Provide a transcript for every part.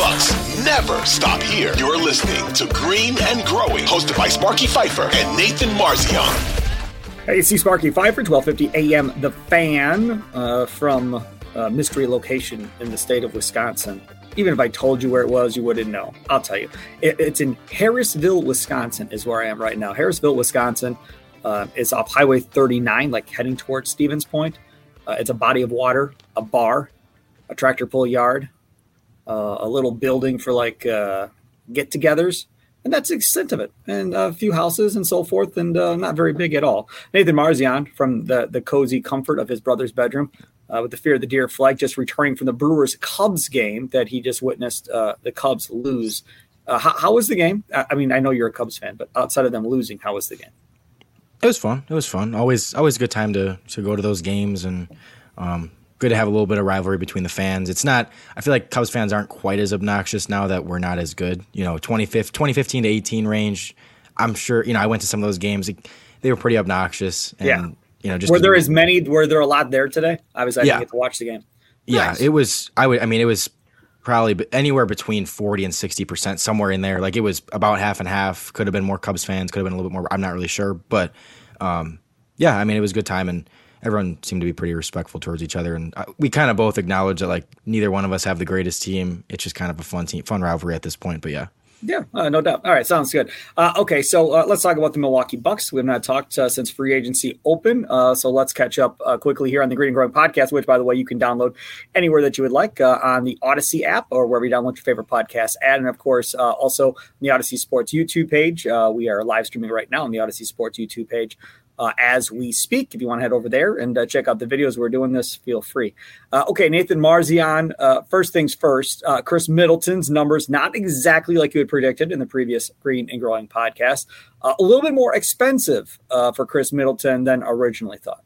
Bucks never stop here. You're listening to Green and Growing, hosted by Sparky Fifer and Nathan Marzion. Hey, see Sparky Fifer, 1250 AM The Fan uh, from a mystery location in the state of Wisconsin. Even if I told you where it was, you wouldn't know. I'll tell you. It, it's in Harrisville, Wisconsin, is where I am right now. Harrisville, Wisconsin uh, is off Highway 39, like heading towards Stevens Point. Uh, it's a body of water, a bar, a tractor pull yard, uh, a little building for like uh, get togethers. And that's the extent of it, and a few houses and so forth, and uh, not very big at all. Nathan Marzion from the, the cozy comfort of his brother's bedroom uh, with the fear of the deer flag, just returning from the Brewers Cubs game that he just witnessed uh, the Cubs lose. Uh, how, how, was the game? I mean, I know you're a Cubs fan, but outside of them losing, how was the game? It was fun. It was fun. Always, always a good time to to go to those games and um, good to have a little bit of rivalry between the fans. It's not. I feel like Cubs fans aren't quite as obnoxious now that we're not as good. You know, 2015 to 18 range. I'm sure. You know, I went to some of those games. They were pretty obnoxious. And, yeah. You know, just were there as many? Were there a lot there today? I was. I yeah. didn't get to watch the game. Yeah, nice. it was. I would. I mean, it was probably anywhere between 40 and 60 percent, somewhere in there. Like it was about half and half. Could have been more Cubs fans. Could have been a little bit more. I'm not really sure, but um, yeah, I mean, it was a good time and everyone seemed to be pretty respectful towards each other, and uh, we kind of both acknowledge that like neither one of us have the greatest team. It's just kind of a fun team, fun rivalry at this point. But yeah. Yeah, uh, no doubt. All right, sounds good. Uh, okay, so uh, let's talk about the Milwaukee Bucks. We have not talked uh, since free agency open, uh, so let's catch up quickly here on the Green and Growing podcast, which, by the way, you can download anywhere that you would like on the Audacy app or wherever you download your favorite podcast ad, and of course, also the Audacy Sports YouTube page. we are live streaming right now on the Audacy Sports YouTube page uh, as we speak. If you want to head over there and uh, check out the videos we're doing this, feel free. Uh, okay, Nathan Marzion, Uh, first things first. Uh, Khris Middleton's numbers not exactly like you had predicted in the previous Green and Growing podcast. Uh, a little bit more expensive for Khris Middleton than originally thought.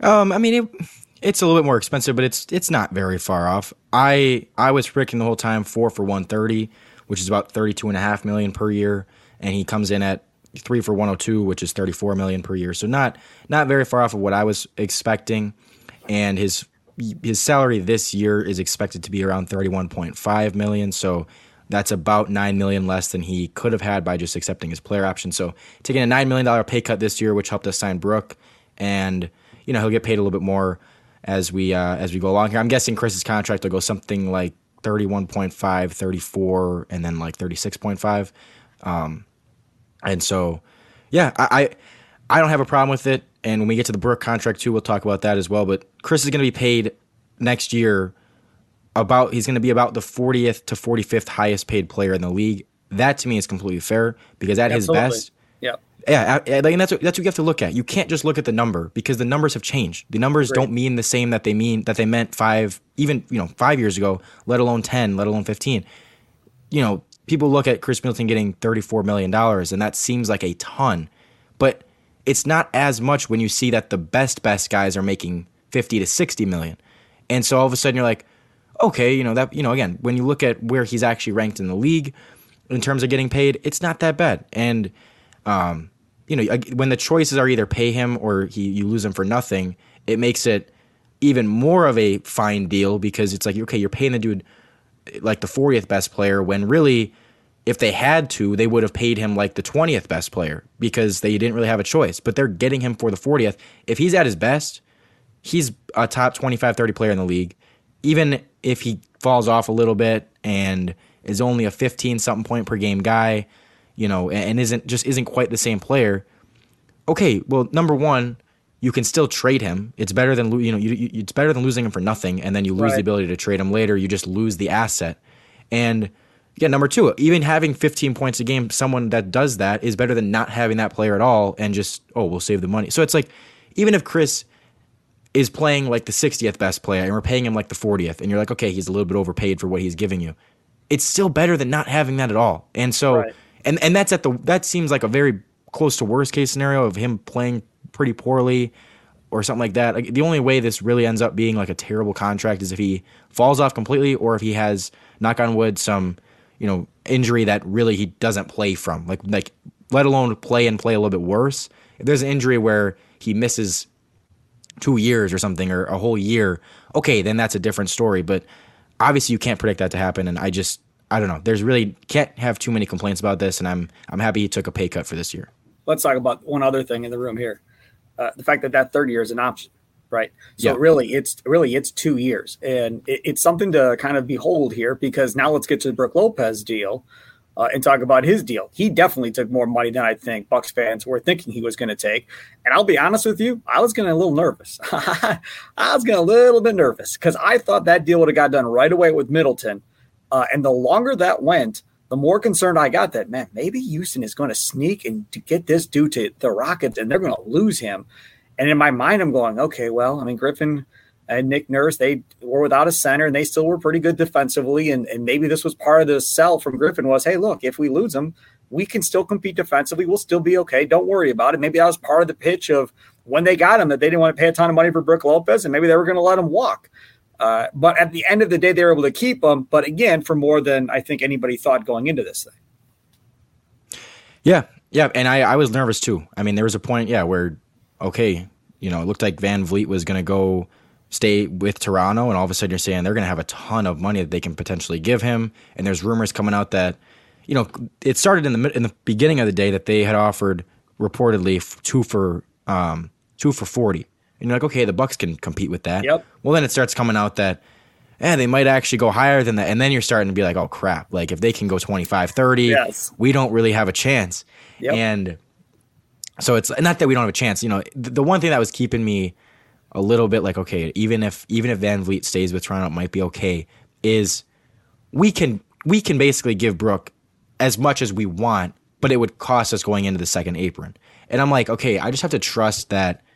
Um, I mean, it, it's a little bit more expensive, but it's it's not very far off. I I was predicting the whole time four for one thirty, which is about thirty two and a half million per year, and he comes in at three for 102, which is 34 million per year. So not not very far off of what I was expecting. And his his salary this year is expected to be around 31.5 million. So that's about nine million less than he could have had by just accepting his player option. So taking a nine million dollar pay cut this year, which helped us sign Brook, and you know he'll get paid a little bit more as we uh, as we go along here. I'm guessing Chris's contract will go something like 31.5, 34, and then like 36.5. Um, and so, yeah, I, I, I don't have a problem with it. And when we get to the Brook contract too, we'll talk about that as well. But Chris is going to be paid next year about he's going to be about the 40th to 45th highest paid player in the league. That to me is completely fair because at Absolutely. his best, yeah, yeah, and that's what, that's what you have to look at. You can't just look at the number because the numbers have changed. The numbers Great. don't mean the same that they mean that they meant five, even you know, five years ago. Let alone ten, let alone fifteen. You know, people look at Khris Middleton getting $34 million, and that seems like a ton. But it's not as much when you see that the best, best guys are making 50 to 60 million. And so all of a sudden you're like, okay, you know, that, you know, again, when you look at where he's actually ranked in the league in terms of getting paid, it's not that bad. And, um, you know, when the choices are either pay him or he, you lose him for nothing, it makes it even more of a fine deal because it's like, okay, you're paying the dude like the 40th best player when really if they had to they would have paid him like the 20th best player because they didn't really have a choice. But they're getting him for the 40th if he's at his best he's a top 25 30 player in the league. Even if he falls off a little bit and is only a 15 something point per game guy you know and isn't just isn't quite the same player okay well number 1 you can still trade him. It's better than you know. You, you, it's better than losing him for nothing, and then you lose right. the ability to trade him later. You just lose the asset. And yeah, number two, even having 15 points a game, someone that does that is better than not having that player at all, and just oh, we'll save the money. So it's like even if Chris is playing like the 60th best player, and we're paying him like the 40th, and you're like, okay, he's a little bit overpaid for what he's giving you. It's still better than not having that at all. And so, right. and and that's at the that seems like a very close to worst case scenario of him playing pretty poorly or something like that. Like, the only way this really ends up being like a terrible contract is if he falls off completely or if he has knock on wood some you know injury that really he doesn't play from. Like like let alone play and play a little bit worse. If there's an injury where he misses two years or something or a whole year, okay, then that's a different story. But obviously you can't predict that to happen, and I just I don't know. There's really can't have too many complaints about this, and I'm I'm happy he took a pay cut for this year. Let's talk about one other thing in the room here: uh, the fact that that third year is an option, right? So yeah. really, it's really it's two years, and it, it's something to kind of behold here because now let's get to the Brook Lopez deal. Uh, and talk about his deal. He definitely took more money than I think Bucks fans were thinking he was going to take. And I'll be honest with you, I was getting a little nervous. I was getting a little bit nervous because I thought that deal would have got done right away with Middleton. Uh, and the longer that went, the more concerned I got that, man, maybe Houston is going to sneak and to get this due to the Rockets and they're going to lose him. And in my mind, I'm going, okay, well, I mean, Griffin and Nick Nurse, they were without a center and they still were pretty good defensively. And, and maybe this was part of the sell from Griffin was, hey, look, if we lose them, we can still compete defensively. We'll still be okay. Don't worry about it. Maybe that was part of the pitch of when they got him that they didn't want to pay a ton of money for Brook Lopez and maybe they were going to let him walk. Uh, but at the end of the day, they were able to keep him. But again, for more than I think anybody thought going into this thing. Yeah, yeah, and I, I was nervous too. I mean, there was a point, yeah, where okay, you know, it looked like VanVleet was going to go stay with Toronto, and all of a sudden you're saying they're going to have a ton of money that they can potentially give him, and there's rumors coming out that, you know, it started in the in the beginning of the day that they had offered reportedly two for um, two for forty and you're like, okay, the Bucks can compete with that. Yep. Well, then it starts coming out that, eh, they might actually go higher than that. And then you're starting to be like, oh, crap. Like, if they can go 25, 30, yes. we don't really have a chance. Yep. And so it's not that we don't have a chance. You know, the, the one thing that was keeping me a little bit like, okay, even if even if VanVleet stays with Toronto, it might be okay, is we can we can basically give Brook as much as we want, but it would cost us going into the second apron. And I'm like, okay, I just have to trust that –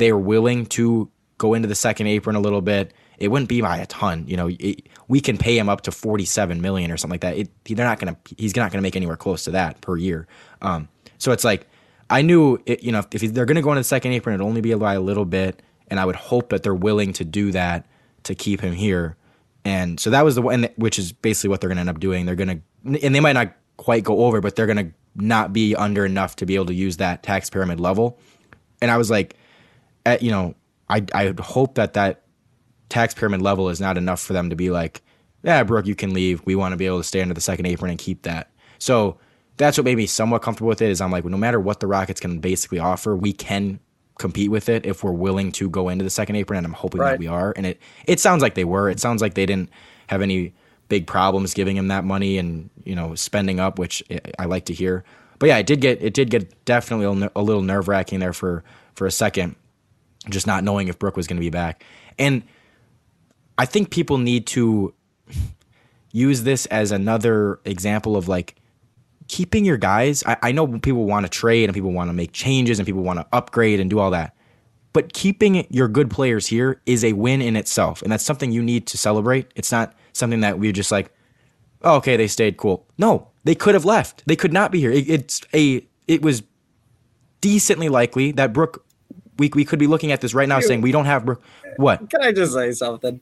they are willing to go into the second apron a little bit, it wouldn't be by a ton. You know, it, we can pay him up to 47 million or something like that. It, they're not to, he's not to make anywhere close to that per year. Um, so it's like, I knew, it, you know, if, if they're to go into the second apron, it'd only be by a little bit. And I would hope that they're willing to do that to keep him here. And so that was the one, which is basically what they're to end up doing. They're to, and they might not quite go over, but they're to not be under enough to be able to use that taxpayer mid-level. And I was like, at, you know, I I hope that that taxpayer mid-level is not enough for them to be like, yeah, Brook, you can leave. We want to be able to stay under the second apron and keep that. So that's what made me somewhat comfortable with it. Is I'm like, no matter what the Rockets can basically offer, we can compete with it if we're willing to go into the second apron, and I'm hoping right. that we are. And it it sounds like they were. It sounds like they didn't have any big problems giving him that money and you know spending up, which I like to hear. But yeah, it did get it did get definitely a little nerve wracking there for for a second just not knowing if Brook was going to be back. And I think people need to use this as another example of like keeping your guys. I, I know people want to trade and people want to make changes and people want to upgrade and do all that. But keeping your good players here is a win in itself. And that's something you need to celebrate. It's not something that we're just like, oh, okay, they stayed cool. No, they could have left. They could not be here. It, it's a, it was decently likely that Brook we, we could be looking at this right now saying we don't have what? Can i just say something?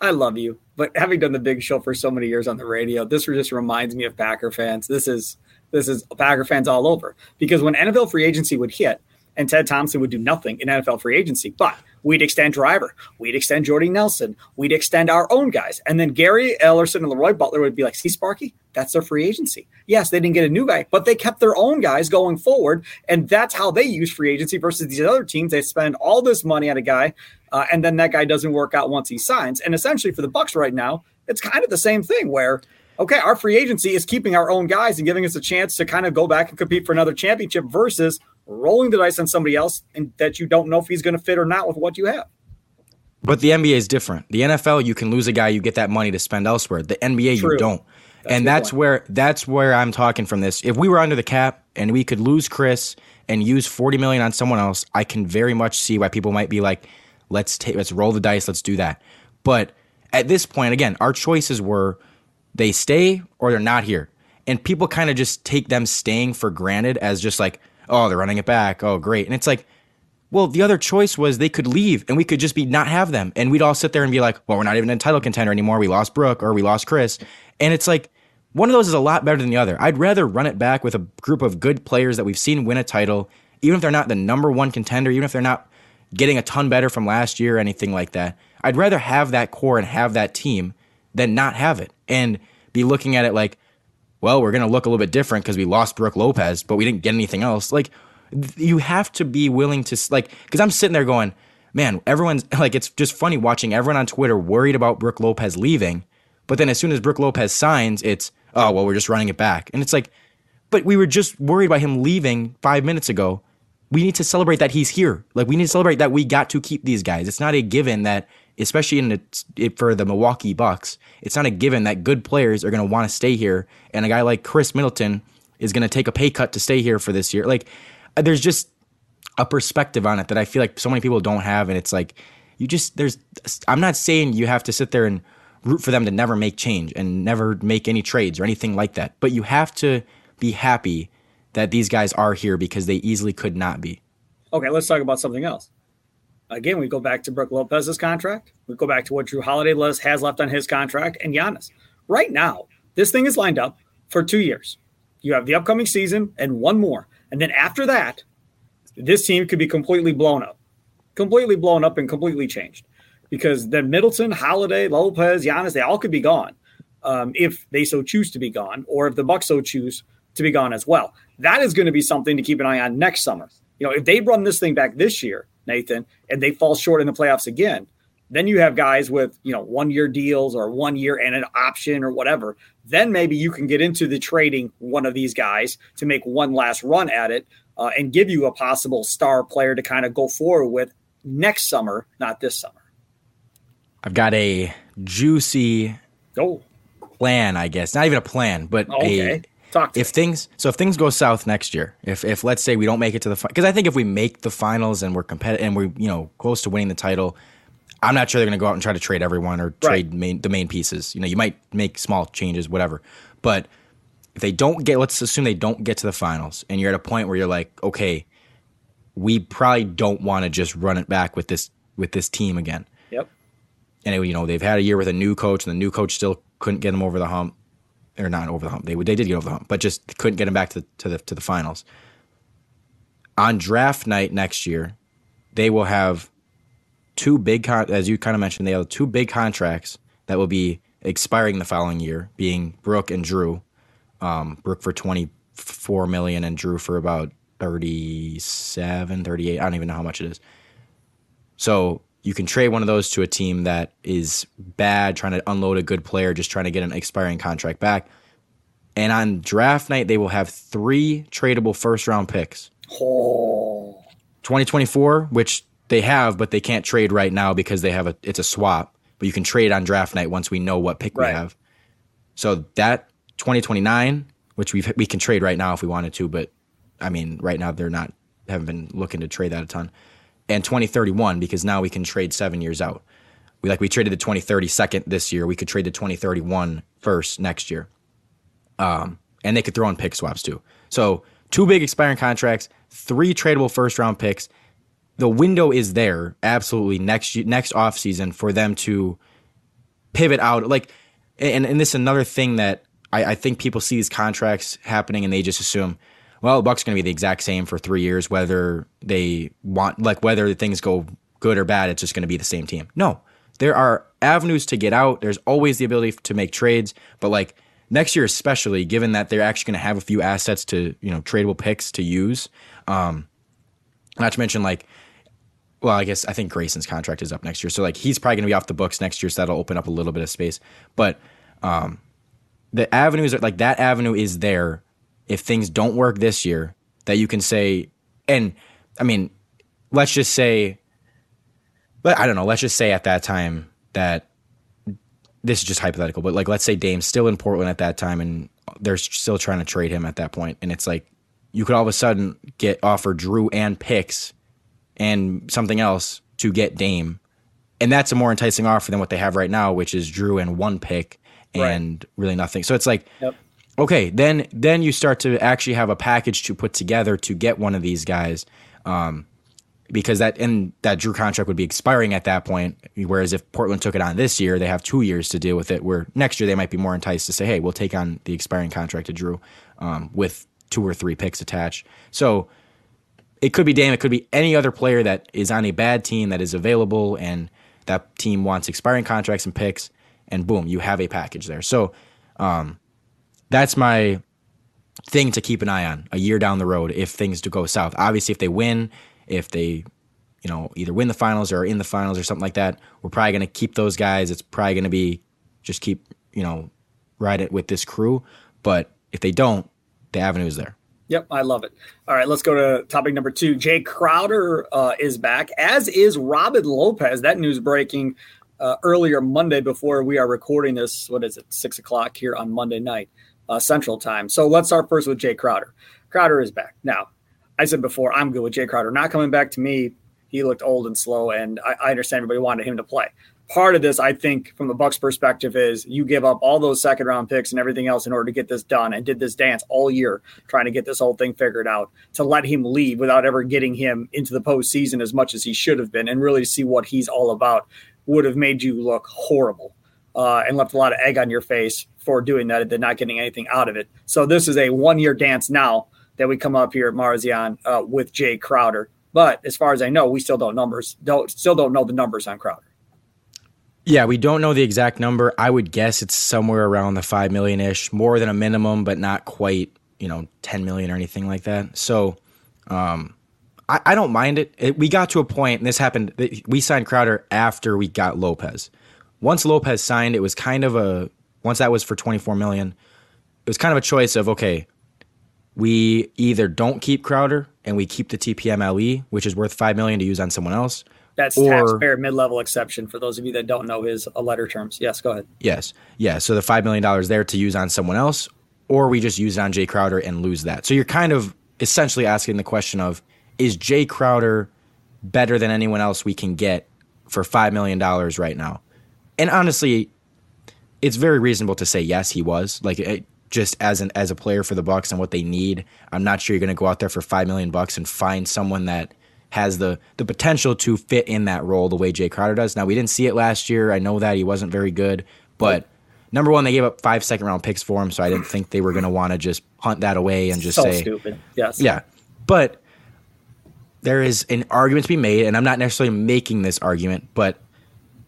I love you but having done the big show for so many years on the radio this just reminds me of packer fans. This is this is packer fans all over. Because when nfl free agency would hit and ted thompson would do nothing in nfl free agency but We'd extend Driver. We'd extend Jordy Nelson. We'd extend our own guys. And then Gary Ellerson and LeRoy Butler would be like, see, Sparky, that's their free agency. Yes, they didn't get a new guy, but they kept their own guys going forward. And that's how they use free agency versus these other teams. They spend all this money on a guy, uh, and then that guy doesn't work out once he signs. And essentially for the Bucks right now, it's kind of the same thing where okay, our free agency is keeping our own guys and giving us a chance to kind of go back and compete for another championship versus rolling the dice on somebody else and that you don't know if he's going to fit or not with what you have. But the NBA is different. The NFL, you can lose a guy, you get that money to spend elsewhere. The NBA, True. you don't. That's and that's point. where that's where I'm talking from this. If we were under the cap and we could lose Chris and use 40 million on someone else, I can very much see why people might be like, let's take let's roll the dice, let's do that. But at this point, again, our choices were they stay or they're not here. And people kind of just take them staying for granted as just like, oh, they're running it back. Oh, great. And it's like, well, the other choice was they could leave and we could just be not have them. And we'd all sit there and be like, well, we're not even a title contender anymore. We lost Brook or we lost Chris. And it's like, one of those is a lot better than the other. I'd rather run it back with a group of good players that we've seen win a title, even if they're not the number one contender, even if they're not getting a ton better from last year or anything like that. I'd rather have that core and have that team than not have it and be looking at it like, well, we're going to look a little bit different because we lost Brook Lopez, but we didn't get anything else. Like, you have to be willing to, like, because I'm sitting there going, man, everyone's like, it's just funny watching everyone on Twitter worried about Brook Lopez leaving. But then as soon as Brook Lopez signs, it's, oh, well, we're just running it back. And it's like, but we were just worried about him leaving five minutes ago. We need to celebrate that he's here. Like, we need to celebrate that we got to keep these guys. It's not a given that, especially in for the Milwaukee Bucks, it's not a given that good players are going to want to stay here. And a guy like Khris Middleton is going to take a pay cut to stay here for this year. Like, there's just a perspective on it that I feel like so many people don't have. And it's like, you just, there's, I'm not saying you have to sit there and root for them to never make change and never make any trades or anything like that. But you have to be happy that these guys are here because they easily could not be. Okay, let's talk about something else. Again, we go back to Brook Lopez's contract. We go back to what Jrue Holiday has left on his contract and Giannis. Right now, this thing is lined up for two years. You have the upcoming season and one more. And then after that, this team could be completely blown up, completely blown up and completely changed because then Middleton, Holiday, Lopez, Giannis, they all could be gone um, if they so choose to be gone, or if the Bucks so choose to be gone as well. That is going to be something to keep an eye on next summer. You know, if they run this thing back this year, Nathan, and they fall short in the playoffs again, then you have guys with you know one year deals or one year and an option or whatever. Then maybe you can get into the trading one of these guys to make one last run at it uh, and give you a possible star player to kind of go forward with next summer, not this summer. I've got a juicy oh. plan, I guess. Not even a plan, but okay. a Talk if things so if things go south next year, if if let's say we don't make it to the because I think if we make the finals and we're competitive and we're you know close to winning the title, I'm not sure they're going to go out and try to trade everyone or trade right. main, the main pieces. You know, you might make small changes, whatever. But if they don't get, let's assume they don't get to the finals, and you're at a point where you're like, okay, we probably don't want to just run it back with this with this team again Yep. and it, you know they've had a year with a new coach, and the new coach still couldn't get them over the hump, or not over the hump. They they did get over the hump, but just couldn't get them back to the, to the to the finals. On draft night next year, they will have two big con- as you kind of mentioned. They have two big contracts that will be expiring the following year, being Brook and Jrue. Um, Brook for twenty four million and Jrue for about 37, 38. I don't even know how much it is. So you can trade one of those to a team that is bad, trying to unload a good player, just trying to get an expiring contract back. And on draft night, they will have three tradable first round picks. Oh. 2024, which they have, but they can't trade right now because they have a it's a swap. But you can trade on draft night once we know what pick right. we have. So that 2029, which we we can trade right now if we wanted to, but I mean, right now they're not haven't been looking to trade that a ton and 2031 because now we can trade seven years out. We like we traded the 2030 second this year. We could trade the 2031 first next year. Um, and they could throw in pick swaps too. So two big expiring contracts, three tradable first round picks. The window is there absolutely next next off season for them to pivot out. Like, and and this is another thing that I, I think people see these contracts happening and they just assume well, Bucks going to be the exact same for three years, whether they want, like, whether things go good or bad, it's just going to be the same team. No, there are avenues to get out. There's always the ability to make trades, but like next year, especially given that they're actually going to have a few assets to, you know, tradable picks to use. Um, not to mention, like, well, I guess I think Grayson's contract is up next year, so like he's probably going to be off the books next year, so that'll open up a little bit of space. But um, the avenues are like that avenue is there if things don't work this year, that you can say, and I mean, let's just say, but I don't know, let's just say at that time that this is just hypothetical, but like let's say Dame's still in Portland at that time and they're still trying to trade him at that point, and it's like you could all of a sudden get offer Jrue and picks and something else to get Dame, and that's a more enticing offer than what they have right now, which is Jrue and one pick and right. really nothing. So it's like yep okay, then then you start to actually have a package to put together to get one of these guys. Um, because that and that Jrue contract would be expiring at that point. Whereas if Portland took it on this year, they have two years to deal with it. Where next year they might be more enticed to say, "Hey, we'll take on the expiring contract to Jrue um, with two or three picks attached." So it could be Dame, it could be any other player that is on a bad team that is available, and that team wants expiring contracts and picks. and boom, you have a package there. So um, that's my thing to keep an eye on a year down the road if things do go south. Obviously, if they win, if they you know either win the finals or are in the finals or something like that, we're probably going to keep those guys. It's probably going to be just keep you know ride it with this crew. But if they don't, the avenue is there. Yep, I love it. All right, let's go to topic number two. Jae Crowder uh, is back, as is Robin Lopez. That news breaking uh, earlier Monday before we are recording this. What is it? Six o'clock here on Monday night, uh, Central Time. So let's start first with Jae Crowder. Crowder is back now. I said before, I'm good with Jae Crowder. Not coming back to me. He looked old and slow, and I, I understand everybody wanted him to play part of this, I think, from the Bucks' perspective, is you give up all those second round picks and everything else in order to get this done, and did this dance all year trying to get this whole thing figured out. To let him leave without ever getting him into the postseason as much as he should have been, and really see what he's all about, would have made you look horrible uh, and left a lot of egg on your face for doing that and then not getting anything out of it. So this is a one year dance now that we come up here at Marzion uh, with Jae Crowder. But as far as I know, we still don't numbers don't still don't know the numbers on Crowder. Yeah, we don't know the exact number. I would guess it's somewhere around the five million ish, more than a minimum, but not quite, you know, ten million or anything like that. So, um, I, I don't mind it. it. We got to a point, and this happened. We signed Crowder after we got Lopez. Once Lopez signed, it was kind of a once that was for twenty four million. It was kind of a choice of okay, we either don't keep Crowder and we keep the TPM LE, which is worth five million to use on someone else, that's or, taxpayer mid-level exception for those of you that don't know his uh, letter terms. Yes, go ahead. Yes, yeah. So the five million dollars there to use on someone else, or we just use it on Jae Crowder and lose that. So you're kind of essentially asking the question of: Is Jae Crowder better than anyone else we can get for five million dollars right now? And honestly, it's very reasonable to say yes, he was. Like it, just as an as a player for the Bucks and what they need, I'm not sure you're going to go out there for five million bucks and find someone that has the the potential to fit in that role the way Jae Crowder does. Now we didn't see it last year. I know that he wasn't very good, but number one, they gave up five second round picks for him, so I didn't think they were going to want to just hunt that away and just so say stupid. Yes, yeah, but there is an argument to be made, and I'm not necessarily making this argument, but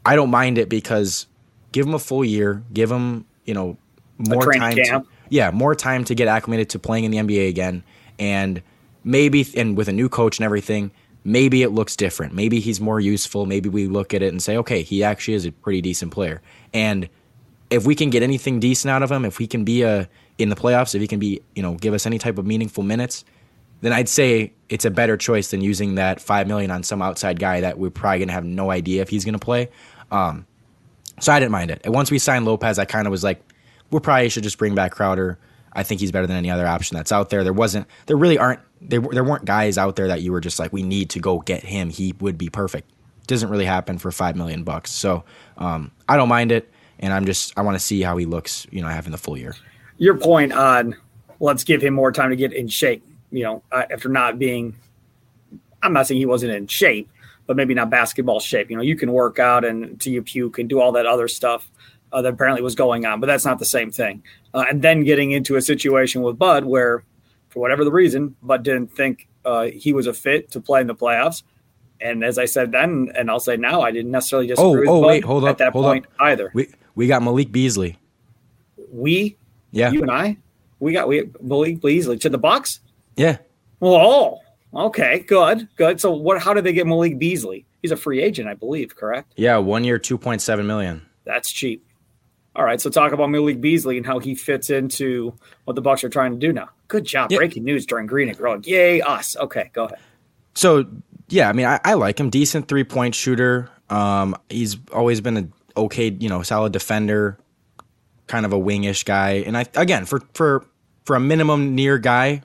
I don't mind it because give him a full year, give him you know more time. To, yeah, more time to get acclimated to playing in the NBA again, and maybe and with a new coach and everything maybe it looks different. Maybe he's more useful. Maybe we look at it and say, okay, he actually is a pretty decent player. And if we can get anything decent out of him, if he can be a in the playoffs, if he can be, you know, give us any type of meaningful minutes, then I'd say it's a better choice than using that five million on some outside guy that we're probably gonna have no idea if he's gonna play. Um, so I didn't mind it. And once we signed Lopez, I kind of was like, we probably should just bring back Crowder. I think he's better than any other option that's out there. There wasn't, there really aren't there there weren't guys out there that you were just like we need to go get him. He would be perfect. Doesn't really happen for five million bucks. So um, I don't mind it, and I'm just I want to see how he looks. You know, having the full year. Your point on let's give him more time to get in shape. You know, uh, after not being, I'm not saying he wasn't in shape, but maybe not basketball shape. You know, you can work out and to you puke and do all that other stuff. Uh, that apparently was going on, but that's not the same thing. Uh, and then getting into a situation with Bud where for whatever the reason, Bud didn't think uh, he was a fit to play in the playoffs. And as I said then, and I'll say now, I didn't necessarily disagree. Oh, with oh, Bud wait, hold up, at that hold point up. either. We we got Malik Beasley. We, yeah, you and I, we got we Malik Beasley to the Bucks. Yeah. Well, oh, okay, good, good. So what? How did they get Malik Beasley? He's a free agent, I believe. Correct? Yeah, one year, two point seven million. That's cheap. All right, so talk about Malik Beasley and how he fits into what the Bucks are trying to do now. Good job. Yeah. Breaking news during Green and Growing. Yay, us. Okay, go ahead. So, yeah, I mean, I, I like him. Decent three point shooter. Um, he's always been a okay, you know, solid defender, kind of a wingish guy. And I again for for for a minimum near guy,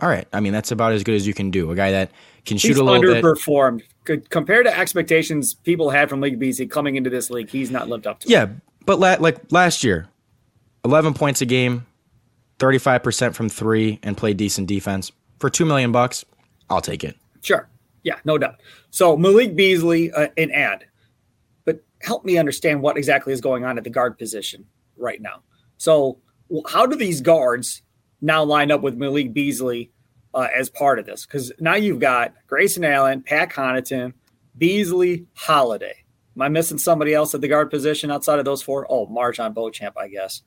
all right. I mean, that's about as good as you can do. A guy that can shoot he's a little underperformed. bit. Compared to expectations people had from League BC coming into this league, he's not lived up to. Yeah, but la- like last year, eleven points a game, 35% from three and play decent defense for 2 million bucks, I'll take it. Sure. Yeah, no doubt. So Malik Beasley, uh, an ad, but help me understand what exactly is going on at the guard position right now. So how do these guards now line up with Malik Beasley uh, as part of this? Because now you've got Grayson Allen, Pat Connaughton, Beasley, Holiday. Am I missing somebody else at the guard position outside of those four? Oh, MarJon Beauchamp, I guess.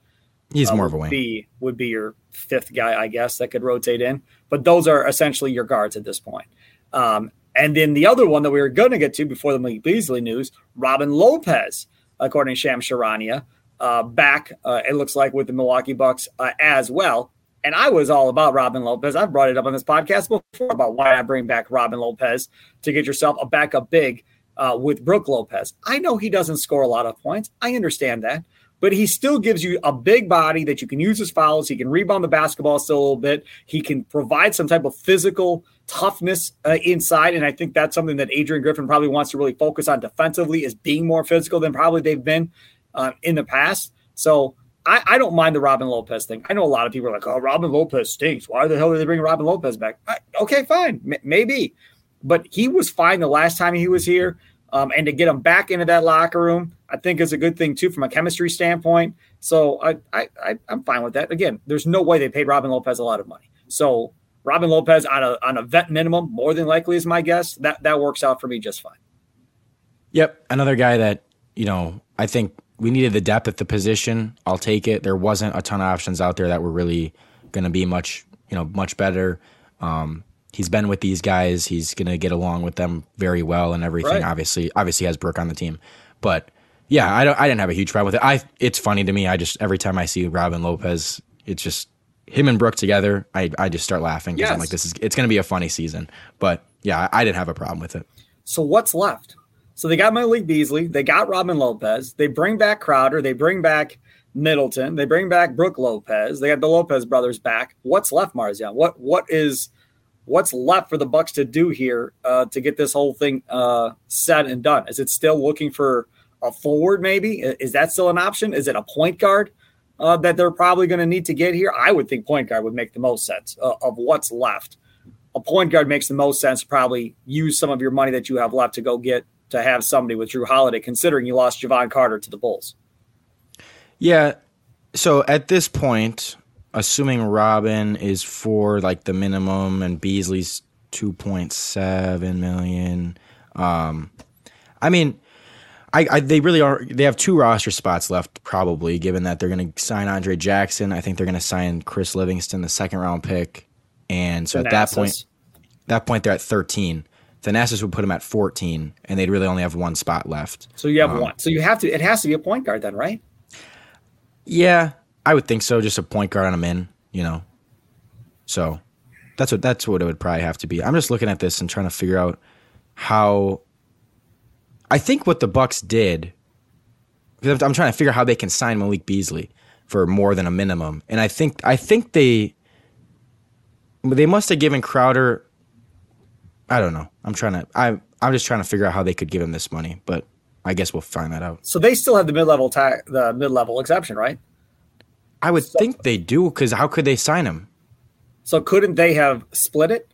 He's uh, more of a wing. Be, would be your fifth guy, I guess, that could rotate in. But those are essentially your guards at this point. Um, and then the other one that we were going to get to before the Malik Beasley news, Robin Lopez, according to Shams Charania, uh, back, uh, it looks like, with the Milwaukee Bucks uh, as well. And I was all about Robin Lopez. I've brought it up on this podcast before about why I bring back Robin Lopez to get yourself a backup big uh, with Brook Lopez. I know he doesn't score a lot of points. I understand that. But he still gives you a big body that you can use as fouls. He can rebound the basketball still a little bit. He can provide some type of physical toughness uh, inside. And I think that's something that Adrian Griffin probably wants to really focus on defensively is being more physical than probably they've been uh, in the past. So I, I, don't mind the Robin Lopez thing. I know a lot of people are like, oh, Robin Lopez stinks. Why the hell did they bring Robin Lopez back? I, okay, fine. M- maybe. But he was fine the last time he was here. Um, and to get him back into that locker room, I think is a good thing too from a chemistry standpoint. So I, I, I am fine with that. Again, there's no way they paid Robin Lopez a lot of money. So Robin Lopez on a on a vet minimum, more than likely is my guess. That that works out for me just fine. Yep, another guy that you know I think we needed the depth at the position. I'll take it. There wasn't a ton of options out there that were really going to be much you know much better. Um, he's been with these guys. He's going to get along with them very well and everything. Right. Obviously, obviously has Brook on the team, but yeah, I don't. I didn't have a huge problem with it. I. It's funny to me. I just every time I see Robin Lopez, it's just him and Brook together. I I just start laughing because yes. I'm like, this is. It's going to be a funny season. But yeah, I, I didn't have a problem with it. So what's left? So they got Malik Beasley. They got Robin Lopez. They bring back Crowder. They bring back Middleton. They bring back Brook Lopez. They got the Lopez brothers back. What's left, Marzion? What what is what's left for the Bucks to do here uh, to get this whole thing uh, said and done? Is it still looking for a forward? Maybe is that still an option? Is it a point guard uh, that they're probably going to need to get here? I would think point guard would make the most sense uh, of what's left. A point guard makes the most sense. Probably use some of your money that you have left to go get to have somebody with Jrue Holiday, considering you lost Jevon Carter to the Bulls. Yeah. So at this point, assuming Robin is for like the minimum and Beasley's 2.7 million. Um, I mean, I, I, they really are. They have two roster spots left, probably, given that they're going to sign Andre Jackson. I think they're going to sign Chris Livingston, the second round pick, and so Thanasis. at that point, that point they're at 13. Thanasis would put them at 14, and they'd really only have one spot left. So you have um, one. So you have to. It has to be a point guard then, right? Yeah, I would think so. Just a point guard on a min, you know. So that's what that's what it would probably have to be. I'm just looking at this and trying to figure out how. I think what the Bucks did. I'm trying to figure out how they can sign Malik Beasley for more than a minimum, and I think I think they they must have given Crowder. I don't know. I'm trying to. I I'm just trying to figure out how they could give him this money, but I guess we'll find that out. So they still have the mid level ta- the mid level exception, right? I would so, think they do because how could they sign him? So couldn't they have split it,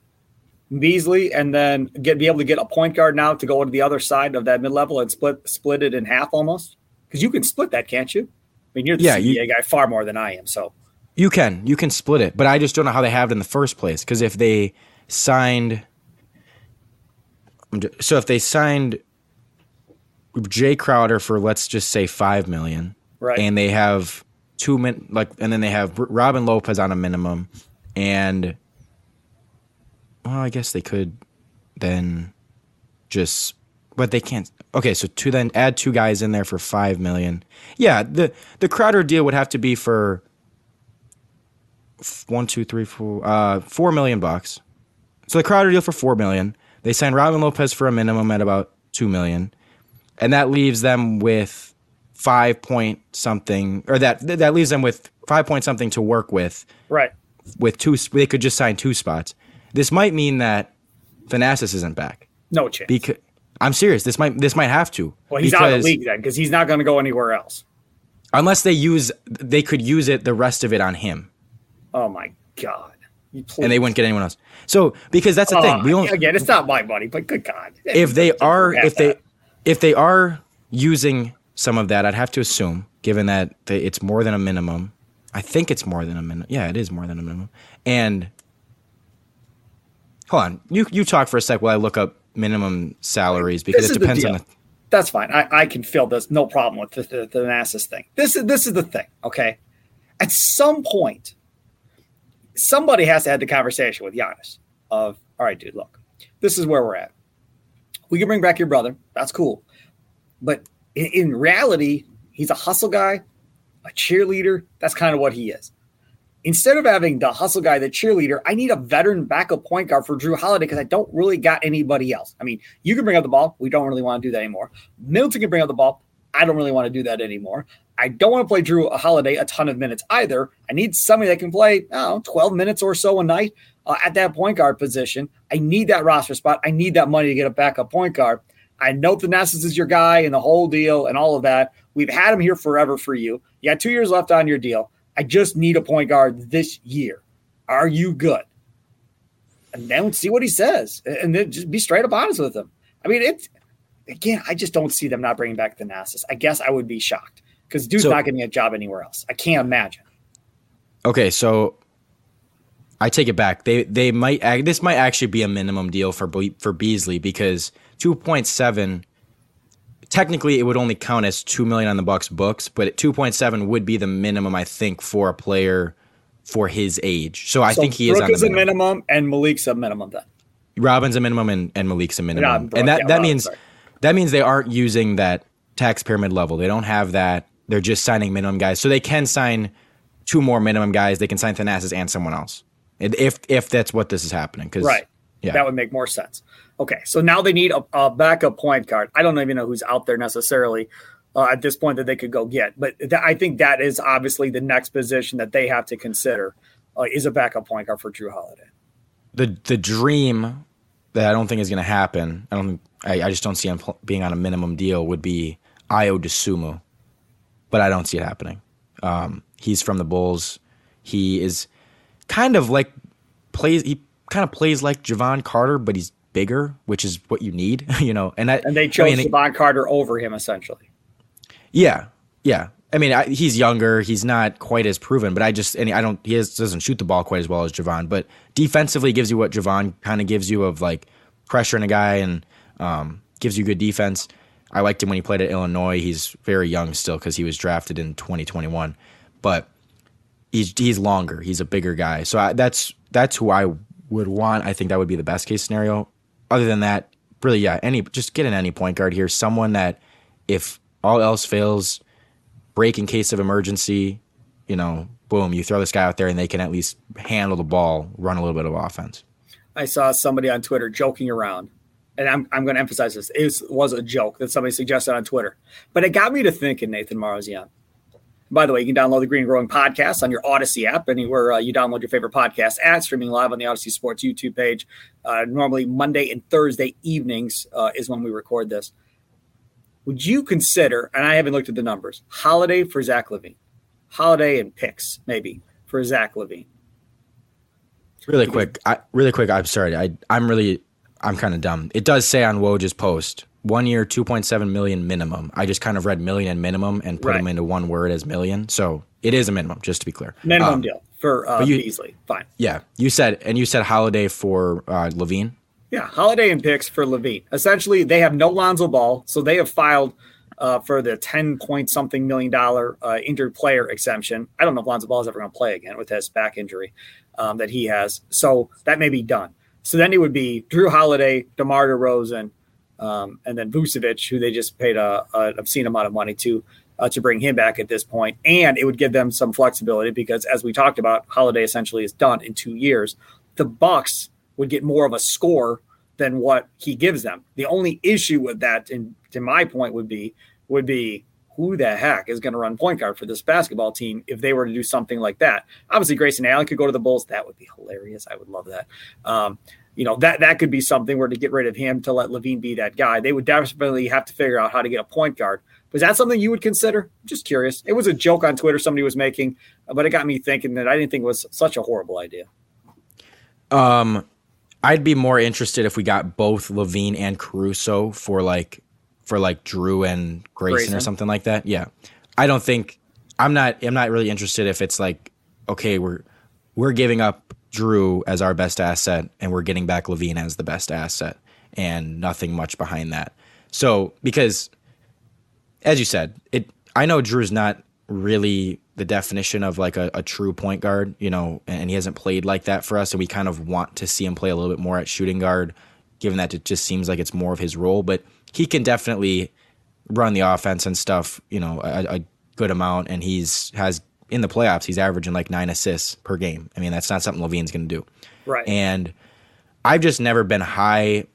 Beasley, and then get be able to get a point guard now to go to the other side of that mid level and split split it in half almost? Because you can split that, can't you? I mean, you're the yeah, CBA you, guy far more than I am, so you can you can split it, but I just don't know how they have it in the first place. Because if they signed, so if they signed Jae Crowder for let's just say five million, right, and they have two min like, and then they have Robin Lopez on a minimum, and well, I guess they could then just, but they can't. Okay, so to then add two guys in there for five million. Yeah, the the Crowder deal would have to be for one, two, three, four, uh, four million bucks. So the Crowder deal for four million. They signed Robin Lopez for a minimum at about two million, and that leaves them with five point something, or that that leaves them with five point something to work with. Right. With two, they could just sign two spots. This might mean that Thanasis isn't back. No chance. Because I'm serious. This might this might have to. Well, he's out of the league then because he's not going to go anywhere else. Unless they use, they could use it the rest of it on him. Oh my god! And they wouldn't get anyone else. So because that's the uh, thing. We don't, again, it's not my money, but good God. If they are, if they, if they are using some of that. I'd have to assume, given that it's more than a minimum. I think it's more than a minimum. Yeah, it is more than a minimum. And hold on, you you talk for a sec while I look up minimum salaries because it depends on the. That's fine. I, I can fill this. No problem with the, the, the Thanasis thing. This is this is the thing. Okay. At some point, somebody has to have the conversation with Giannis of, all right, dude, look, this is where we're at. We can bring back your brother. That's cool. But in, in reality, he's a hustle guy, a cheerleader. That's kind of what he is instead of having the hustle guy, the cheerleader, I need a veteran backup point guard for Jrue Holiday because I don't really got anybody else. I mean, you can bring up the ball. We don't really want to do that anymore. Middleton can bring up the ball. I don't really want to do that anymore. I don't want to play Jrue Holiday a ton of minutes either. I need somebody that can play, know, 12 minutes or so a night uh, at that point guard position. I need that roster spot. I need that money to get a backup point guard. I know Thanasis is your guy and the whole deal and all of that. We've had him here forever for you. You got two years left on your deal. I just need a point guard this year. Are you good? And then see what he says, and then just be straight up honest with him. I mean, it's again, I just don't see them not bringing back Thanasis. I guess I would be shocked because dude's so, not getting a job anywhere else. I can't imagine. Okay, so I take it back. They they might this might actually be a minimum deal for for Beasley because two point seven technically it would only count as two million on the Bucks books, but two point seven would be the minimum I think for a player for his age. So I so think he Brook is on is the minimum. a minimum and Malik's a minimum then. Robin's a minimum and, and Malik's a minimum. and that, yeah, that means sorry. that means they aren't using that taxpayer mid-level. They don't have that. They're just signing minimum guys. So they can sign two more minimum guys. They can sign Thanasis and someone else. If if that's what this is happening. Cause right. Yeah. That would make more sense. Okay, so now they need a, a backup point guard. I don't even know who's out there necessarily uh, at this point that they could go get, but th- I think that is obviously the next position that they have to consider uh, is a backup point guard for Jrue Holiday. The the dream that I don't think is going to happen. I don't. I, I, just don't see him being on a minimum deal. Would be Ayo Dosunmu, but I don't see it happening. Um, he's from the Bulls. He is kind of like plays. He kind of plays like Jevon Carter, but he's bigger, which is what you need, you know. And I, and they chose I mean, Jevon Carter over him essentially. Yeah, yeah. I mean, I, he's younger. He's not quite as proven, but I just and I don't. He has, doesn't shoot the ball quite as well as Jevon, but defensively gives you what Jevon kind of gives you of like pressuring a guy and um, gives you good defense. I liked him when he played at Illinois. He's very young still because he was drafted in 2021, but he's he's longer. He's a bigger guy, so I, that's that's who I would want. I think that would be the best case scenario other than that, really, yeah, any just get in any point guard here. Someone that, if all else fails, break in case of emergency, you know, boom, you throw this guy out there and they can at least handle the ball, run a little bit of offense. I saw somebody on Twitter joking around, and I'm, I'm going to emphasize this. It was a joke that somebody suggested on Twitter, but it got me to thinking, Nathan Marzion. By the way, you can download the Green Growing podcast on your Audacy app, anywhere uh, you download your favorite podcast at, streaming live on the Audacy Sports YouTube page. Uh, normally, Monday and Thursday evenings uh, is when we record this. Would you consider, and I haven't looked at the numbers, holiday for Zach LaVine? Holiday and picks, maybe, for Zach LaVine. Really quick, I, really quick. I'm sorry. I, I'm really, I'm kind of dumb. It does say on Woj's post one year 2.7 million minimum i just kind of read million and minimum and put right. them into one word as million so it is a minimum just to be clear minimum um, deal for uh, you, Beasley. Fine. Yeah, you said, and you said Holiday for uh, LaVine. Yeah, Holiday and picks for LaVine. Essentially, they have no Lonzo Ball, so they have filed uh, for the ten point something million dollar uh, injured player exemption. I don't know if Lonzo Ball is ever going to play again with his back injury um, that he has, so that may be done. So then it would be Jrue Holiday, DeMar DeRozan, um, and then Vucevic, who they just paid a, a obscene amount of money to uh, to bring him back at this point, and it would give them some flexibility because, as we talked about, Holiday essentially is done in two years. The Bucks would get more of a score than what he gives them. The only issue with that, and to my point, would be would be who the heck is going to run point guard for this basketball team if they were to do something like that? Obviously, Grayson Allen could go to the Bulls. That would be hilarious. I would love that. Um, you know that that could be something where to get rid of him to let LaVine be that guy. They would definitely have to figure out how to get a point guard. Was that something you would consider? Just curious. It was a joke on Twitter somebody was making, but it got me thinking that I didn't think it was such a horrible idea. Um, I'd be more interested if we got both LaVine and Caruso for like for like Jrue and Grayson, Grayson, or something like that. Yeah, I don't think I'm not I'm not really interested if it's like okay we're we're giving up Jrue as our best asset, and we're getting back LaVine as the best asset, and nothing much behind that. So because as you said, it. I know Jrue's not really the definition of like a, a, true point guard, you know, and he hasn't played like that for us. And we kind of want to see him play a little bit more at shooting guard, given that it just seems like it's more of his role. But he can definitely run the offense and stuff, you know, a, a good amount. And he's has in the playoffs, he's averaging like nine assists per game. I mean, that's not something LaVine's going to do. Right. And I've just never been high,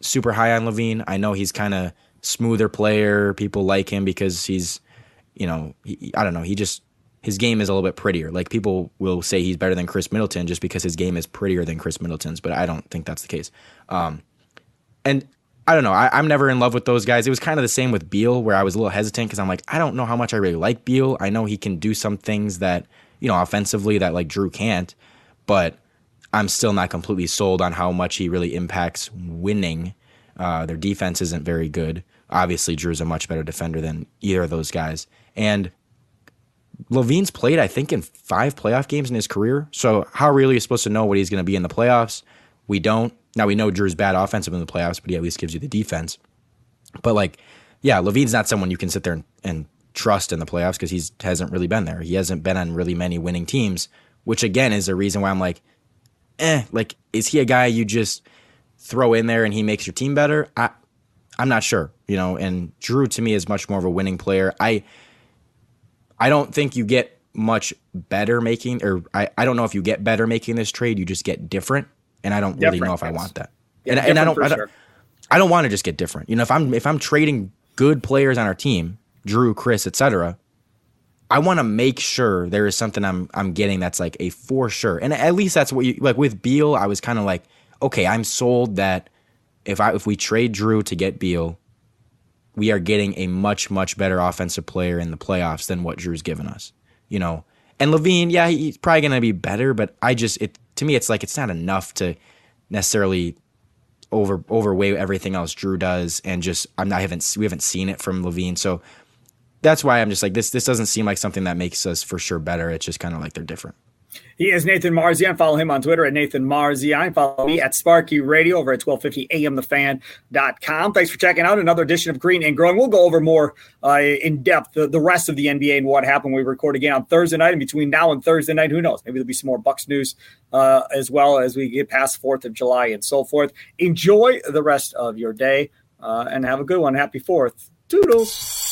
super high on LaVine. I know he's kind of smoother player. People like him because he's, you know, he, I don't know. He just his game is a little bit prettier. Like people will say he's better than Khris Middleton just because his game is prettier than Khris Middleton's, but I don't think that's the case. Um, and I don't know. I, am never in love with those guys. It was kind of the same with Beal, where I was a little hesitant because I'm like, I don't know how much I really like Beal. I know he can do some things that you know offensively that like Jrue can't, but I'm still not completely sold on how much he really impacts winning. Uh, their defense isn't very good. Obviously, Jrue's a much better defender than either of those guys. And LaVine's played, I think, in five playoff games in his career. So how really are you supposed to know what he's going to be in the playoffs? We don't. Now we know Jrue's bad offensive in the playoffs, but he at least gives you the defense. But like, yeah, LaVine's not someone you can sit there and, and trust in the playoffs because he hasn't really been there. He hasn't been on really many winning teams, which again is a reason why I'm like, eh, like, is he a guy you just throw in there and he makes your team better? I, I'm not sure, you know. And Jrue to me is much more of a winning player. I, I don't think you get much better making, or I, I don't know if you get better making this trade. You just get different, and I don't different, really know if. I want that. Yeah, and, and I don't, I don't, sure. I don't want to just get different. You know, if I'm if I'm trading good players on our team, Jrue, Khris, etc. I want to make sure there is something I'm I'm getting that's like a for sure. And at least that's what you like with Beal, I was kind of like, okay, I'm sold that if I if we trade Jrue to get Beal, we are getting a much much better offensive player in the playoffs than what Jrue's given us. You know. And LaVine, yeah, he's probably going to be better, but I just it to me it's like it's not enough to necessarily over overweigh everything else Jrue does and just I'm not I haven't we haven't seen it from LaVine, So that's why I'm just like this. This doesn't seem like something that makes us for sure better. It's just kind of like they're different. He is Nathan Marzion. Follow him on Twitter at Nathan Marzion. Follow me at Sparky Radio over at 1250 amthefan.com. Thanks for checking out another edition of Green and Growing. We'll go over more uh, in depth the, the rest of the NBA and what happened. We record again on Thursday night. And between now and Thursday night, who knows? Maybe there'll be some more Bucks news uh, as well as we get past 4th of July and so forth. Enjoy the rest of your day uh, and have a good one. Happy 4th. Toodles.